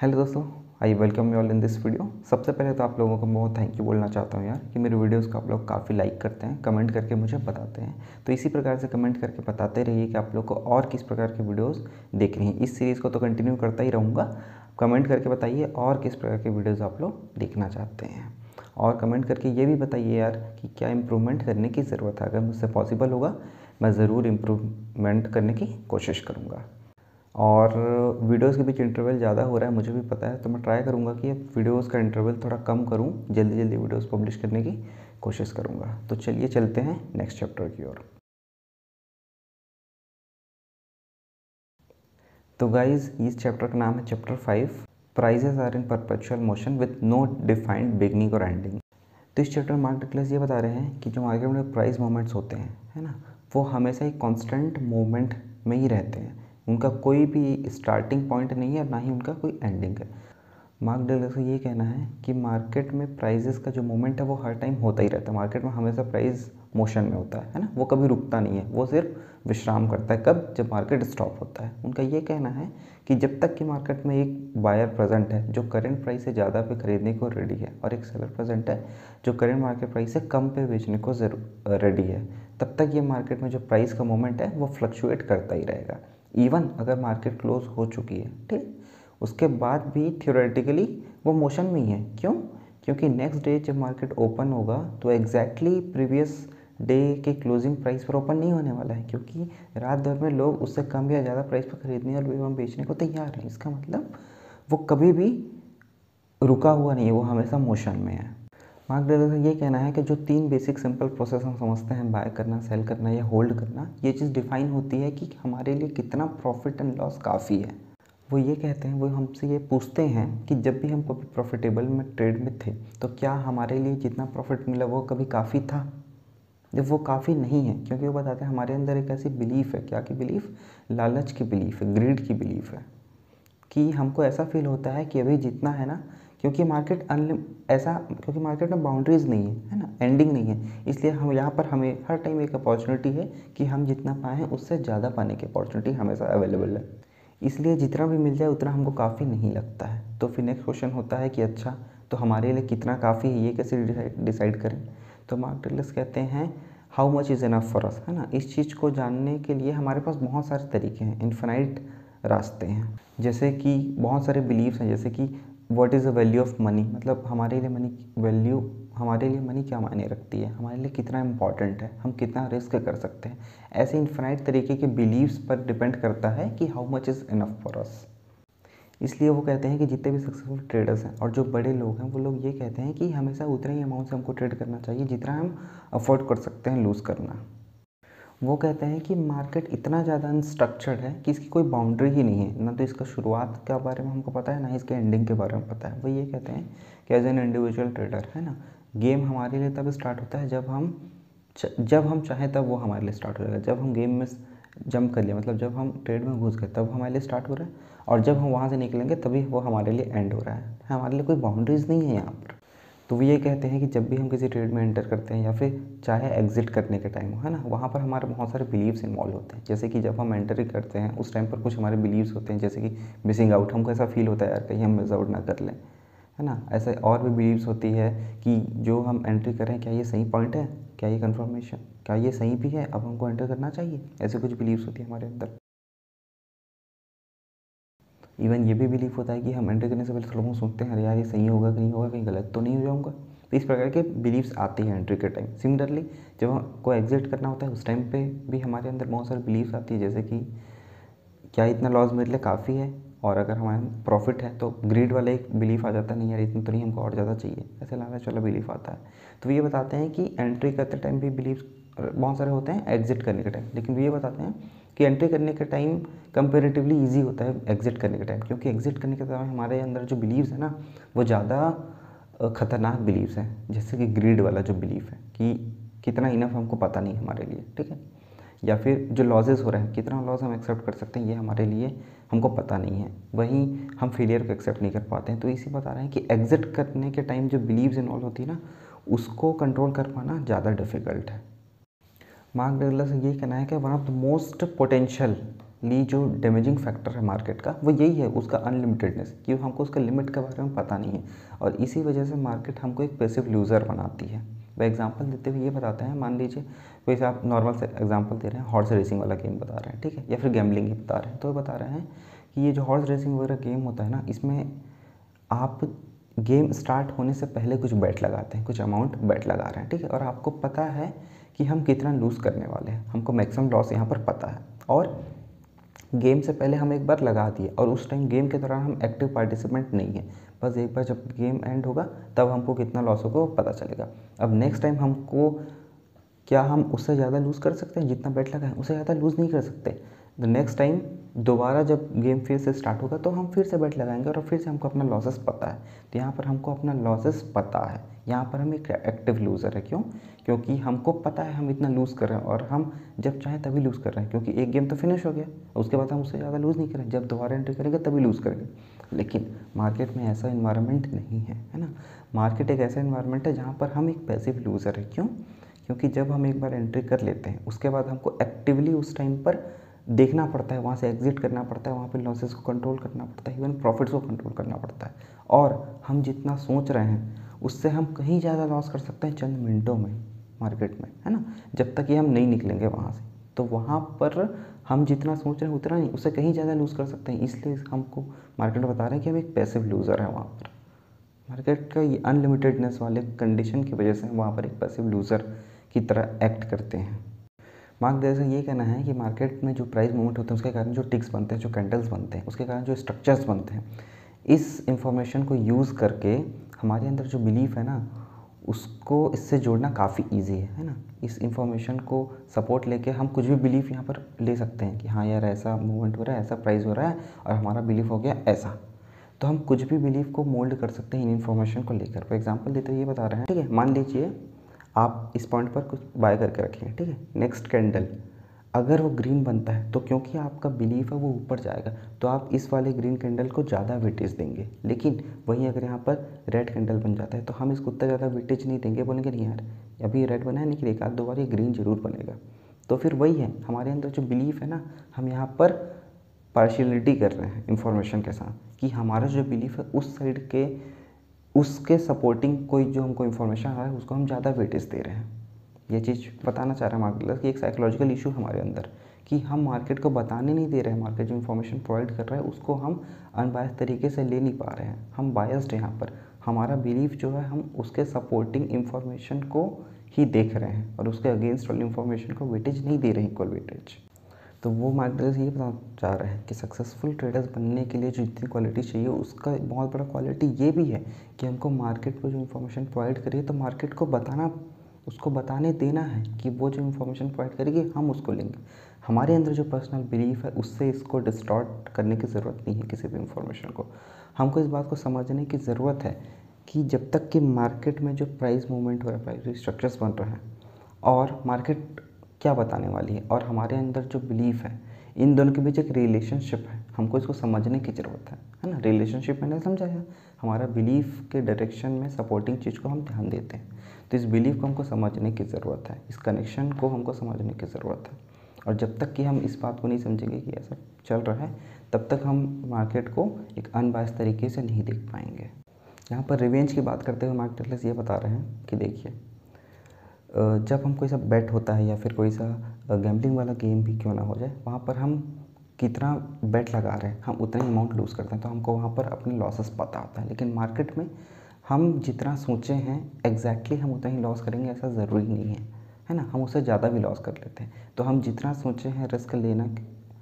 Hello दोस्तों I welcome you all in this video सबसे पहले तो आप लोगों को बहुत थैंक यू बोलना चाहता हूँ यार कि मेरे वीडियोस को आप लोग काफ़ी लाइक करते हैं कमेंट करके मुझे बताते हैं। तो इसी प्रकार से कमेंट करके बताते रहिए कि आप लोग को और किस प्रकार की वीडियोस देखनी है। इस सीरीज़ को तो कंटिन्यू करता ही रहूँगा। कमेंट करके बताइए और किस प्रकार की वीडियोज़ आप लोग देखना चाहते हैं। और कमेंट करके ये भी बताइए यार कि क्या इम्प्रूवमेंट करने की ज़रूरत है। अगर मुझसे पॉसिबल होगा, मैं ज़रूर इम्प्रूवमेंट करने की कोशिश करूँगा। और वीडियोस के बीच इंटरवल ज़्यादा हो रहा है, मुझे भी पता है तो मैं ट्राई करूँगा कि वीडियोस का इंटरवल थोड़ा कम करूँ जल्दी जल्दी वीडियोस पब्लिश करने की कोशिश करूँगा। तो चलिए चलते हैं नेक्स्ट चैप्टर की ओर। तो गाइज़ इस चैप्टर का नाम है chapter five prices are in perpetual motion with no defined beginning और एंडिंग तो इस चैप्टर में मार्क डिक्लेस ये बता रहे हैं कि जो मार्केट में प्राइस मूवमेंट्स होते हैं, है ना, वो हमेशा ही कॉन्स्टेंट मूवमेंट में ही रहते हैं। उनका कोई भी स्टार्टिंग पॉइंट नहीं है, ना ही उनका कोई एंडिंग है। मार्क डेलर का ये कहना है कि मार्केट में प्राइजेस का जो मोमेंट है, वो हर टाइम होता ही रहता है। मार्केट में हमेशा प्राइस मोशन में होता है है ना? वो कभी रुकता नहीं है, वो सिर्फ़ विश्राम करता है। कब? जब मार्केट स्टॉप होता है। उनका ये कहना है कि जब तक कि मार्केट में एक बायर प्रेजेंट है, जो करेंट प्राइस से ज़्यादा पे खरीदने को रेडी है और एक सेलर प्रेजेंट है, जो करेंट मार्केट प्राइस से कम पे बेचने को रेडी है, तब तक ये मार्केट में जो प्राइस का मोमेंट है, वो फ्लक्चुएट करता ही रहेगा। इवन अगर मार्केट क्लोज हो चुकी है, ठीक? उसके बाद भी थियोरेटिकली वो मोशन में ही है। क्यों? क्योंकि नेक्स्ट डे जब मार्केट ओपन होगा तो एग्जैक्टली प्रीवियस डे के क्लोजिंग प्राइस पर ओपन नहीं होने वाला है। क्योंकि रात भर में लोग उससे कम या ज़्यादा प्राइस पर खरीदने और बेचने को तैयार हैं। इसका मतलब वो कभी भी रुका हुआ नहीं है, वो हमेशा मोशन में है। मार्क डेलर का ये कहना है कि जो तीन बेसिक सिंपल प्रोसेस हम समझते हैं बाय करना सेल करना या होल्ड करना, ये चीज़ डिफाइन होती है कि हमारे लिए कितना प्रॉफिट एंड लॉस काफ़ी है। वो ये कहते हैं, वो हमसे ये पूछते हैं कि जब भी हम कभी प्रॉफिटेबल में ट्रेड में थे तो क्या हमारे लिए जितना प्रॉफिट मिला वो कभी काफ़ी था? जब वो काफ़ी नहीं है, क्योंकि वो बताते हैं हमारे अंदर एक ऐसी बिलीफ है। क्या की बिलीफ लालच की बिलीफ है ग्रीड की बिलीफ है। कि हमको ऐसा फील होता है कि अभी जितना है ना क्योंकि मार्केट अनलिम ऐसा, क्योंकि मार्केट में बाउंड्रीज नहीं है है ना? एंडिंग नहीं है। इसलिए हम, यहाँ पर हमें, हर टाइम एक अपॉर्चुनिटी है कि हम जितना पाएँ, उससे ज़्यादा पाने की अपॉर्चुनिटी हमेशा अवेलेबल है। इसलिए जितना भी मिल जाए, उतना हमको काफ़ी नहीं लगता है। तो फिर नेक्स्ट क्वेश्चन होता है कि अच्छा तो हमारे लिए कितना काफ़ी है, ये कैसे डिसाइड करें? तो मार्क टेलर्स कहते हैं how much is enough for us है ना? इस चीज़ को जानने के लिए हमारे पास बहुत सारे तरीके हैं इन्फिनाइट रास्ते हैं। जैसे कि बहुत सारे बिलीव्स हैं, जैसे कि what is the value of money मतलब हमारे लिए मनी वैल्यू हमारे लिए मनी क्या मायने रखती है? हमारे लिए कितना इंपॉर्टेंट है? हम कितना रिस्क कर सकते हैं? ऐसे इन्फिनाइट तरीके के बिलीव्स पर डिपेंड करता है कि how much is enough for us इसलिए वो कहते हैं कि जितने भी सक्सेसफुल ट्रेडर्स हैं और जो बड़े लोग हैं, वो लोग ये कहते हैं कि हमेशा उतने ही अमाउंट से हमको ट्रेड करना चाहिए जितना हम अफोर्ड कर सकते हैं लूज़ करना। वो कहते हैं कि मार्केट इतना ज़्यादा अनस्ट्रक्चर्ड है कि इसकी कोई बाउंड्री ही नहीं है। ना तो इसका शुरुआत के बारे में हमको पता है, ना इसके एंडिंग के बारे में पता है। वो ये कहते हैं कि एज एन इंडिविजुअल ट्रेडर है ना? गेम हमारे लिए तब स्टार्ट होता है जब हम जब हम चाहें तब वो हमारे लिए स्टार्ट हो जाएगा जब हम गेम में जंप कर लिया मतलब जब हम ट्रेड में घुस गए, तब हमारे लिए स्टार्ट हो रहा है। और जब हम वहाँ से निकलेंगे, तभी वो हमारे लिए एंड हो रहा है। हमारे लिए कोई बाउंड्रीज नहीं है यहाँ पर। तो वो ये कहते हैं कि जब भी हम किसी ट्रेड में एंटर करते हैं या फिर चाहे एग्जिट करने के टाइम हो, है ना? वहाँ पर हमारे बहुत सारे बिलीव्स इन्वॉल्व होते हैं। जैसे कि जब हम एंट्री करते हैं, उस टाइम पर कुछ हमारे बिलीव्स होते हैं, जैसे कि मिसिंग आउट हमको ऐसा फील होता है यार, कहीं हम मिस आउट ना कर लें, है ना? ऐसे और भी बिलीव्स होती है कि जो हम एंट्री करें, क्या ये सही पॉइंट है? क्या ये कन्फर्मेशन क्या ये सही भी है? अब हमको एंटर करना चाहिए? ऐसे कुछ बिलीव्स होती है हमारे अंदर। इवन ये भी बिलीफ होता है कि हम एंटर करने से पहले बहुत सोचते हैं, अरे यार, ये सही होगा कि नहीं होगा? कहीं गलत तो नहीं हो जाऊँगा? तो इस प्रकार के बिलीव्स आती हैं एंट्री के टाइम सिमिलरली जब हमको एग्जिट करना होता है, उस टाइम पे भी हमारे अंदर बहुत सारे बिलीव्स आती है, जैसे कि क्या इतना लॉस मेरे लिए काफ़ी है? और अगर हमारे प्रॉफिट है तो ग्रीड वाला एक बिलीफ आ जाता है, नहीं यार, इतना तो नहीं, हमको और ज़्यादा चाहिए। ऐसे लालच वाला बिलीफ आता है। तो ये बताते हैं कि एंट्री करते टाइम भी बिलीव बहुत सारे होते हैं एग्जिट करने के टाइम लेकिन ये बताते हैं कि एंट्री करने के टाइम कंपेरेटिवली ईजी होता है एग्जिट करने के टाइम क्योंकि एग्जिट करने के टाइम हमारे अंदर जो बिलीव्स है ना, वो ज़्यादा ख़तरनाक बिलीव्स हैं। जैसे कि ग्रीड वाला जो बिलीफ है कि कितना इनफ हमको पता नहीं हमारे लिए, ठीक है? या फिर जो लॉजेस हो रहे हैं, कितना लॉस हम एक्सेप्ट कर सकते हैं, ये हमारे लिए हमको पता नहीं है। वहीं हम फेलियर को एक्सेप्ट नहीं कर पाते हैं। तो इसी बता रहे हैं कि एग्जिट करने के टाइम जो बिलीव्स इन्वॉल्व होती है ना, उसको कंट्रोल कर पाना ज़्यादा डिफ़िकल्ट है। मार्क से ये कहना है कि one of the most potentially जो डैमेजिंग फैक्टर है मार्केट का, वो यही है उसका अनलिमिटेडनेस कि हमको उसका लिमिट के बारे में पता नहीं है। और इसी वजह से मार्केट हमको एक पैसिव लूज़र बनाती है। वह एग्जांपल देते हुए ये बताते हैं, मान लीजिए, वैसे आप नॉर्मल से एग्जांपल दे रहे हैं हॉर्स रेसिंग वाला गेम बता रहे हैं, ठीक है? या फिर गैमलिंग ही बता रहे हैं। तो बता रहे हैं कि ये जो हॉर्स रेसिंग वगैरह गेम होता है ना, इसमें आप गेम स्टार्ट होने से पहले कुछ बैट लगाते हैं, कुछ अमाउंट बैट लगा रहे हैं, ठीक है? और आपको पता है कि हम कितना लूज़ करने वाले हैं। हमको मैक्सिमम लॉस यहाँ पर पता है। और गेम से पहले हम एक बार लगा दिए और उस टाइम गेम के दौरान हम एक्टिव पार्टिसिपेंट नहीं है। बस एक बार जब गेम एंड होगा, तब हमको कितना लॉस होगा वो पता चलेगा। अब नेक्स्ट टाइम हमको क्या हम उससे ज़्यादा लूज़ कर सकते हैं? जितना बेट लगा है उससे ज़्यादा लूज़ नहीं कर सकते। द नेक्स्ट टाइम दोबारा जब गेम फिर से स्टार्ट होगा तो हम फिर से बेट लगाएँगे और फिर से हमको अपना लॉसेस पता है। तो यहाँ पर हमको अपना लॉसेस पता है। यहाँ पर हम एक एक्टिव लूज़र है। क्यों? क्योंकि हमको पता है हम इतना लूज़ कर रहे हैं और हम जब चाहें तभी लूज़ कर रहे हैं, क्योंकि एक गेम तो फिनिश हो गया। उसके बाद हम उससे ज़्यादा लूज़ नहीं करें जब दोबारा एंट्री करेंगे, तभी लूज़ करेंगे। लेकिन मार्केट में ऐसा इन्वायरमेंट नहीं है है ना? मार्केट एक ऐसा इन्वायरमेंट है जहाँ पर हम एक पैसिव लूज़र है। क्यों? क्योंकि जब हम एक बार एंट्री कर लेते हैं, उसके बाद हमको एक्टिवली उस टाइम पर देखना पड़ता है, वहाँ से एग्जिट करना पड़ता है, वहाँ पे लॉसेस को कंट्रोल करना पड़ता है इवन प्रॉफिट्स को कंट्रोल करना पड़ता है। और हम जितना सोच रहे हैं, उससे हम कहीं ज़्यादा लॉस कर सकते हैं चंद मिनटों में मार्केट में, है ना? जब तक कि हम नहीं निकलेंगे वहाँ से। तो वहाँ पर हम जितना सोच रहे हैं, उतना नहीं उससे कहीं ज़्यादा लूज़ कर सकते हैं। इसलिए हमको मार्केट बता रहे हैं कि हम एक पैसिव लूज़र है वहाँ पर। मार्केट का ये अनलिमिटेडनेस वाले कंडीशन की वजह से हम वहाँ पर एक पैसिव लूज़र की तरह एक्ट करते हैं। मार्गदर्शन ये कहना है कि मार्केट में जो प्राइस मूवमेंट होते हैं, उसके कारण जो टिक्स बनते हैं, जो कैंडल्स बनते हैं, उसके कारण जो स्ट्रक्चर्स बनते हैं, इस इंफॉर्मेशन को यूज़ करके हमारे अंदर जो बिलीफ है ना, उसको इससे जोड़ना काफ़ी ईजी है है ना? इस इंफॉर्मेशन को सपोर्ट लेके हम कुछ भी बिलीफ यहाँ पर ले सकते हैं कि हाँ यार ऐसा मूवमेंट हो रहा है, ऐसा प्राइस हो रहा है और हमारा बिलीफ हो गया ऐसा। तो हम कुछ भी बिलीफ को मोल्ड कर सकते हैं इन इन्फॉर्मेशन को लेकर। फॉर एग्ज़ाम्पल देते हुए ये बता रहे हैं, ठीक है? मान लीजिए आप इस पॉइंट पर कुछ बाय करके रखिए ठीक है? नेक्स्ट कैंडल अगर वो ग्रीन बनता है तो क्योंकि आपका बिलीफ है वो ऊपर जाएगा तो आप इस वाले ग्रीन कैंडल को ज़्यादा वेटेज देंगे। लेकिन वहीं अगर यहाँ पर रेड कैंडल बन जाता है तो हम इसको उतना ज़्यादा वेटेज नहीं देंगे, बोलेंगे, नहीं यार, अभी रेड बना है, लेकिन एक आध दो बार ये ग्रीन ज़रूर बनेगा। तो फिर वही है, हमारे अंदर जो बिलीफ है ना, हम यहाँ पर पार्शियलिटी कर रहे हैं इंफॉर्मेशन के साथ, कि हमारा जो बिलीफ है उस साइड के उसके सपोर्टिंग कोई जो हमको इन्फॉर्मेशन आ रहा है, उसको हम ज़्यादा वेटेज दे रहे हैं। ये चीज़ बताना चाह रहे हैं मार्केट कि एक साइकोलॉजिकल इशू हमारे अंदर, कि हम मार्केट को बताने नहीं दे रहे हैं मार्केट जो इन्फॉर्मेशन प्रोवाइड कर रहा है, उसको हम अनबायस तरीके से ले नहीं पा रहे हैं। हम बायस्ड हैं यहाँ पर। हमारा बिलीफ जो है, हम उसके सपोर्टिंग इन्फॉर्मेशन को ही देख रहे हैं और उसके अगेंस्ट वाली इन्फॉर्मेशन को वेटेज नहीं दे रहे इक्वल वेटेज तो वो मार्केटर्स ये बताना चाह रहे हैं कि सक्सेसफुल ट्रेडर्स बनने के लिए जो जितनी क्वालिटी चाहिए, उसका बहुत बड़ा क्वालिटी ये भी है कि हमको मार्केट को जो इन्फॉर्मेशन प्रोवाइड करिए तो मार्केट को बताना, उसको बताने देना है कि वो जो इन्फॉर्मेशन प्रोवाइड करेगी, हम उसको लेंगे। हमारे अंदर जो पर्सनल बिलीफ है, उससे इसको डिस्टॉर्ट करने की ज़रूरत नहीं है किसी भी इंफॉर्मेशन को। हमको इस बात को समझने की ज़रूरत है कि जब तक कि मार्केट में जो प्राइस मूवमेंट हो रहा है प्राइस स्ट्रक्चर्स बन रहे हैं, और मार्केट क्या बताने वाली है? और हमारे अंदर जो बिलीफ है, इन दोनों के बीच एक रिलेशनशिप है। हमको इसको समझने की ज़रूरत है है ना? रिलेशनशिप मैंने समझाया। हमारा बिलीफ के डायरेक्शन में सपोर्टिंग चीज़ को हम ध्यान देते हैं। तो इस बिलीफ को हमको समझने की ज़रूरत है, इस कनेक्शन को हमको समझने की ज़रूरत है। और जब तक कि हम इस बात को नहीं समझेंगे कि ऐसा चल रहा है, तब तक हम मार्केट को एक अनबायस तरीके से नहीं देख पाएँगे। यहाँ पर रिवेंज की बात करते हुए मार्केटलेस ये बता रहे हैं कि देखिए जब हम कोई सा बेट होता है या फिर कोई सा गैम्बलिंग वाला गेम भी क्यों ना हो जाए, वहाँ पर हम कितना बेट लगा रहे हैं, हम उतना ही अमाउंट लूज़ करते हैं तो हमको वहाँ पर अपने लॉसेस पता होता है। लेकिन मार्केट में हम जितना सोचे हैं एग्जैक्टली हम उतना ही लॉस करेंगे ऐसा ज़रूरी नहीं है है ना? हम उससे ज़्यादा भी लॉस कर लेते हैं। तो हम जितना सोचे हैं रिस्क लेना,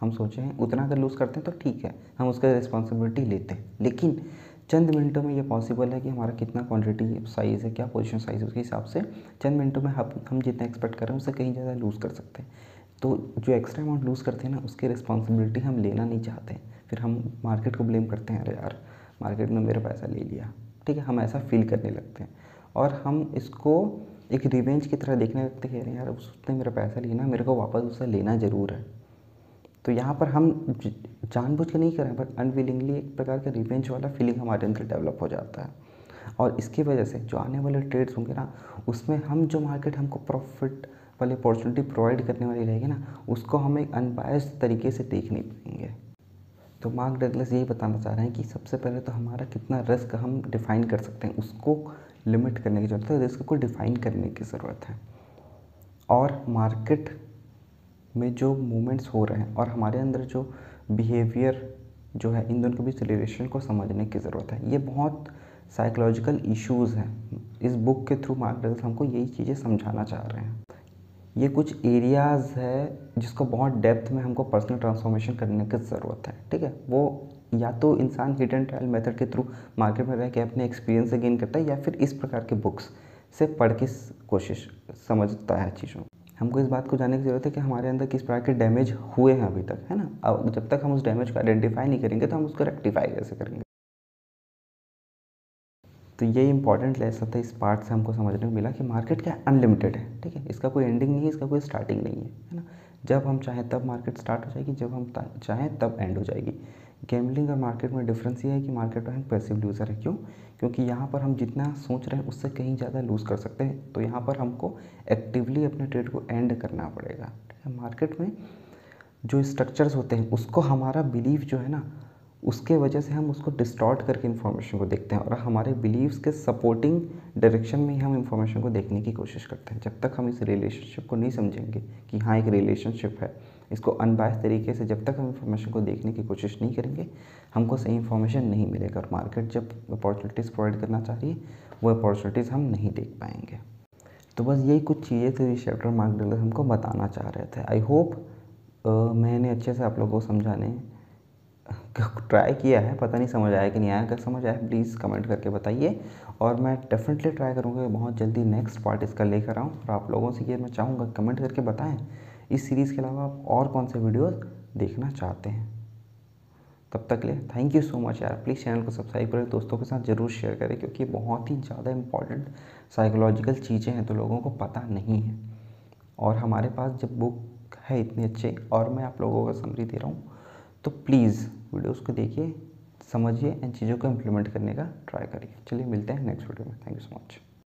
हम सोचे हैं, उतना अगर लूज़ करते हैं तो ठीक है, हम उसका रिस्पॉन्सिबिलिटी लेते हैं। लेकिन चंद मिनटों में ये पॉसिबल है कि हमारा कितना क्वांटिटी साइज़ है, क्या पोजीशन साइज़ है, उसके हिसाब से चंद मिनटों में हम हम जितना एक्सपेक्ट कर रहे हैं उससे कहीं ज़्यादा लूज़ कर सकते हैं। तो जो एक्स्ट्रा अमाउंट लूज़ करते हैं ना, उसकी रिस्पॉन्सिबिलिटी हम लेना नहीं चाहते फिर हम मार्केट को ब्लेम करते हैं, अरे यार मार्केट ने मेरा पैसा ले लिया। ठीक है, हम ऐसा फील करने लगते हैं। और हम इसको एक रिवेंज की तरह देखने लगते हैं यार, उसने मेरा पैसा लिया ना, मेरे को वापस उससे लेना ज़रूर है। तो यहाँ पर हम जानबूझ के नहीं करें बट अनविलिंगली एक प्रकार का रिवेंज वाला फीलिंग हमारे अंदर डेवलप हो जाता है। और इसकी वजह से जो आने वाले ट्रेड्स होंगे ना, उसमें हम जो मार्केट हमको प्रॉफिट वाली अपॉर्चुनिटी प्रोवाइड करने वाली रहेगी ना, उसको हम एक अनबायस तरीके से देख नहीं पाएँगे तो मार्क डगलस यही बताना चाह रहे हैं कि सबसे पहले तो हमारा कितना रिस्क हम डिफ़ाइन कर सकते हैं, उसको लिमिट करने की ज़रूरत है रिस्क को डिफ़ाइन करने की ज़रूरत है। और मार्केट में जो मूवमेंट्स हो रहे हैं और हमारे अंदर जो बिहेवियर जो है, इन दोनों के बीच रिलेशन को समझने की ज़रूरत है। ये बहुत साइकोलॉजिकल इश्यूज़ हैं। इस बुक के थ्रू मार्क हमको यही चीज़ें समझाना चाह रहे हैं। ये कुछ एरियाज़ है जिसको बहुत डेप्थ में हमको पर्सनल ट्रांसफॉर्मेशन करने की ज़रूरत है, ठीक है? वो या तो इंसान हिट एंड ट्रायल मेथड के थ्रू मार्केट में रह के अपने एक्सपीरियंस से गेन करता है या फिर इस प्रकार के बुक्स से पढ़ के कोशिश, समझता है चीज़ों हमको इस बात को जानने की ज़रूरत है कि हमारे अंदर किस प्रकार के डैमेज हुए हैं अभी तक, है ना? अब जब तक हम उस डैमेज को आइडेंटिफाई नहीं करेंगे तो हम उसको रेक्टिफाई कैसे करेंगे? तो ये इंपॉर्टेंट लेसन था, इस पार्ट से हमको समझने को मिला कि मार्केट क्या अनलिमिटेड है, ठीक है? इसका कोई एंडिंग नहीं है, इसका कोई स्टार्टिंग नहीं है है ना? जब हम चाहें तब मार्केट स्टार्ट हो जाएगी, जब हम चाहें तब एंड हो जाएगी। गैमलिंग और मार्केट में डिफरेंस ये है कि मार्केट में हम पैसिव लूज़र है। क्यों? क्योंकि यहाँ पर हम जितना सोच रहे हैं, उससे कहीं ज़्यादा लूज़ कर सकते हैं। तो यहाँ पर हमको एक्टिवली अपने ट्रेड को एंड करना पड़ेगा। ठीक है मार्केट में जो स्ट्रक्चर्स होते हैं, उसको हमारा बिलीव जो है ना, उसके वजह से हम उसको डिस्टॉर्ट करके इन्फॉर्मेशन को देखते हैं और हमारे बिलीव्स के सपोर्टिंग डायरेक्शन में ही हम इन्फॉर्मेशन को देखने की कोशिश करते हैं। जब तक हम इस रिलेशनशिप को नहीं समझेंगे कि हाँ एक रिलेशनशिप है इसको अनबायस तरीके से जब तक हम इन्फॉर्मेशन को देखने की कोशिश नहीं करेंगे, हमको सही इन्फॉर्मेशन नहीं मिलेगा। और मार्केट जब अपॉर्चुनिटीज़ प्रोवाइड करना चाह रही है वो अपॉर्चुनिटीज़ हम नहीं देख पाएँगे। तो बस यही कुछ चीज़ें थी चैप्टर मार्क डलर हमको बताना चाह रहे थे। आई होप मैंने अच्छे से आप लोगों को समझाने ट्राई किया है। पता नहीं समझ आया कि नहीं आया। अगर समझ आया प्लीज़ कमेंट करके बताइए। और मैं डेफिनेटली ट्राई करूँगा बहुत जल्दी नेक्स्ट पार्ट इसका लेकर आऊँ। और आप लोगों से ये मैं चाहूँगा कमेंट करके बताएँ। इस सीरीज़ के अलावा आप और कौन से वीडियोस देखना चाहते हैं? तब तक ले थैंक यू सो मच यार। प्लीज़ चैनल को सब्सक्राइब करें, दोस्तों के साथ ज़रूर शेयर करें, क्योंकि बहुत ही ज़्यादा इंपॉर्टेंट साइकोलॉजिकल चीज़ें हैं तो लोगों को पता नहीं है। और हमारे पास जब बुक है इतनी अच्छी, और मैं आप लोगों का समझी दे रहा हूँ तो प्लीज़ वीडियोज़ को देखिए, समझिए, इन चीज़ों को इम्प्लीमेंट करने का ट्राई करिए। चलिए मिलते हैं नेक्स्ट वीडियो में। Thank you so much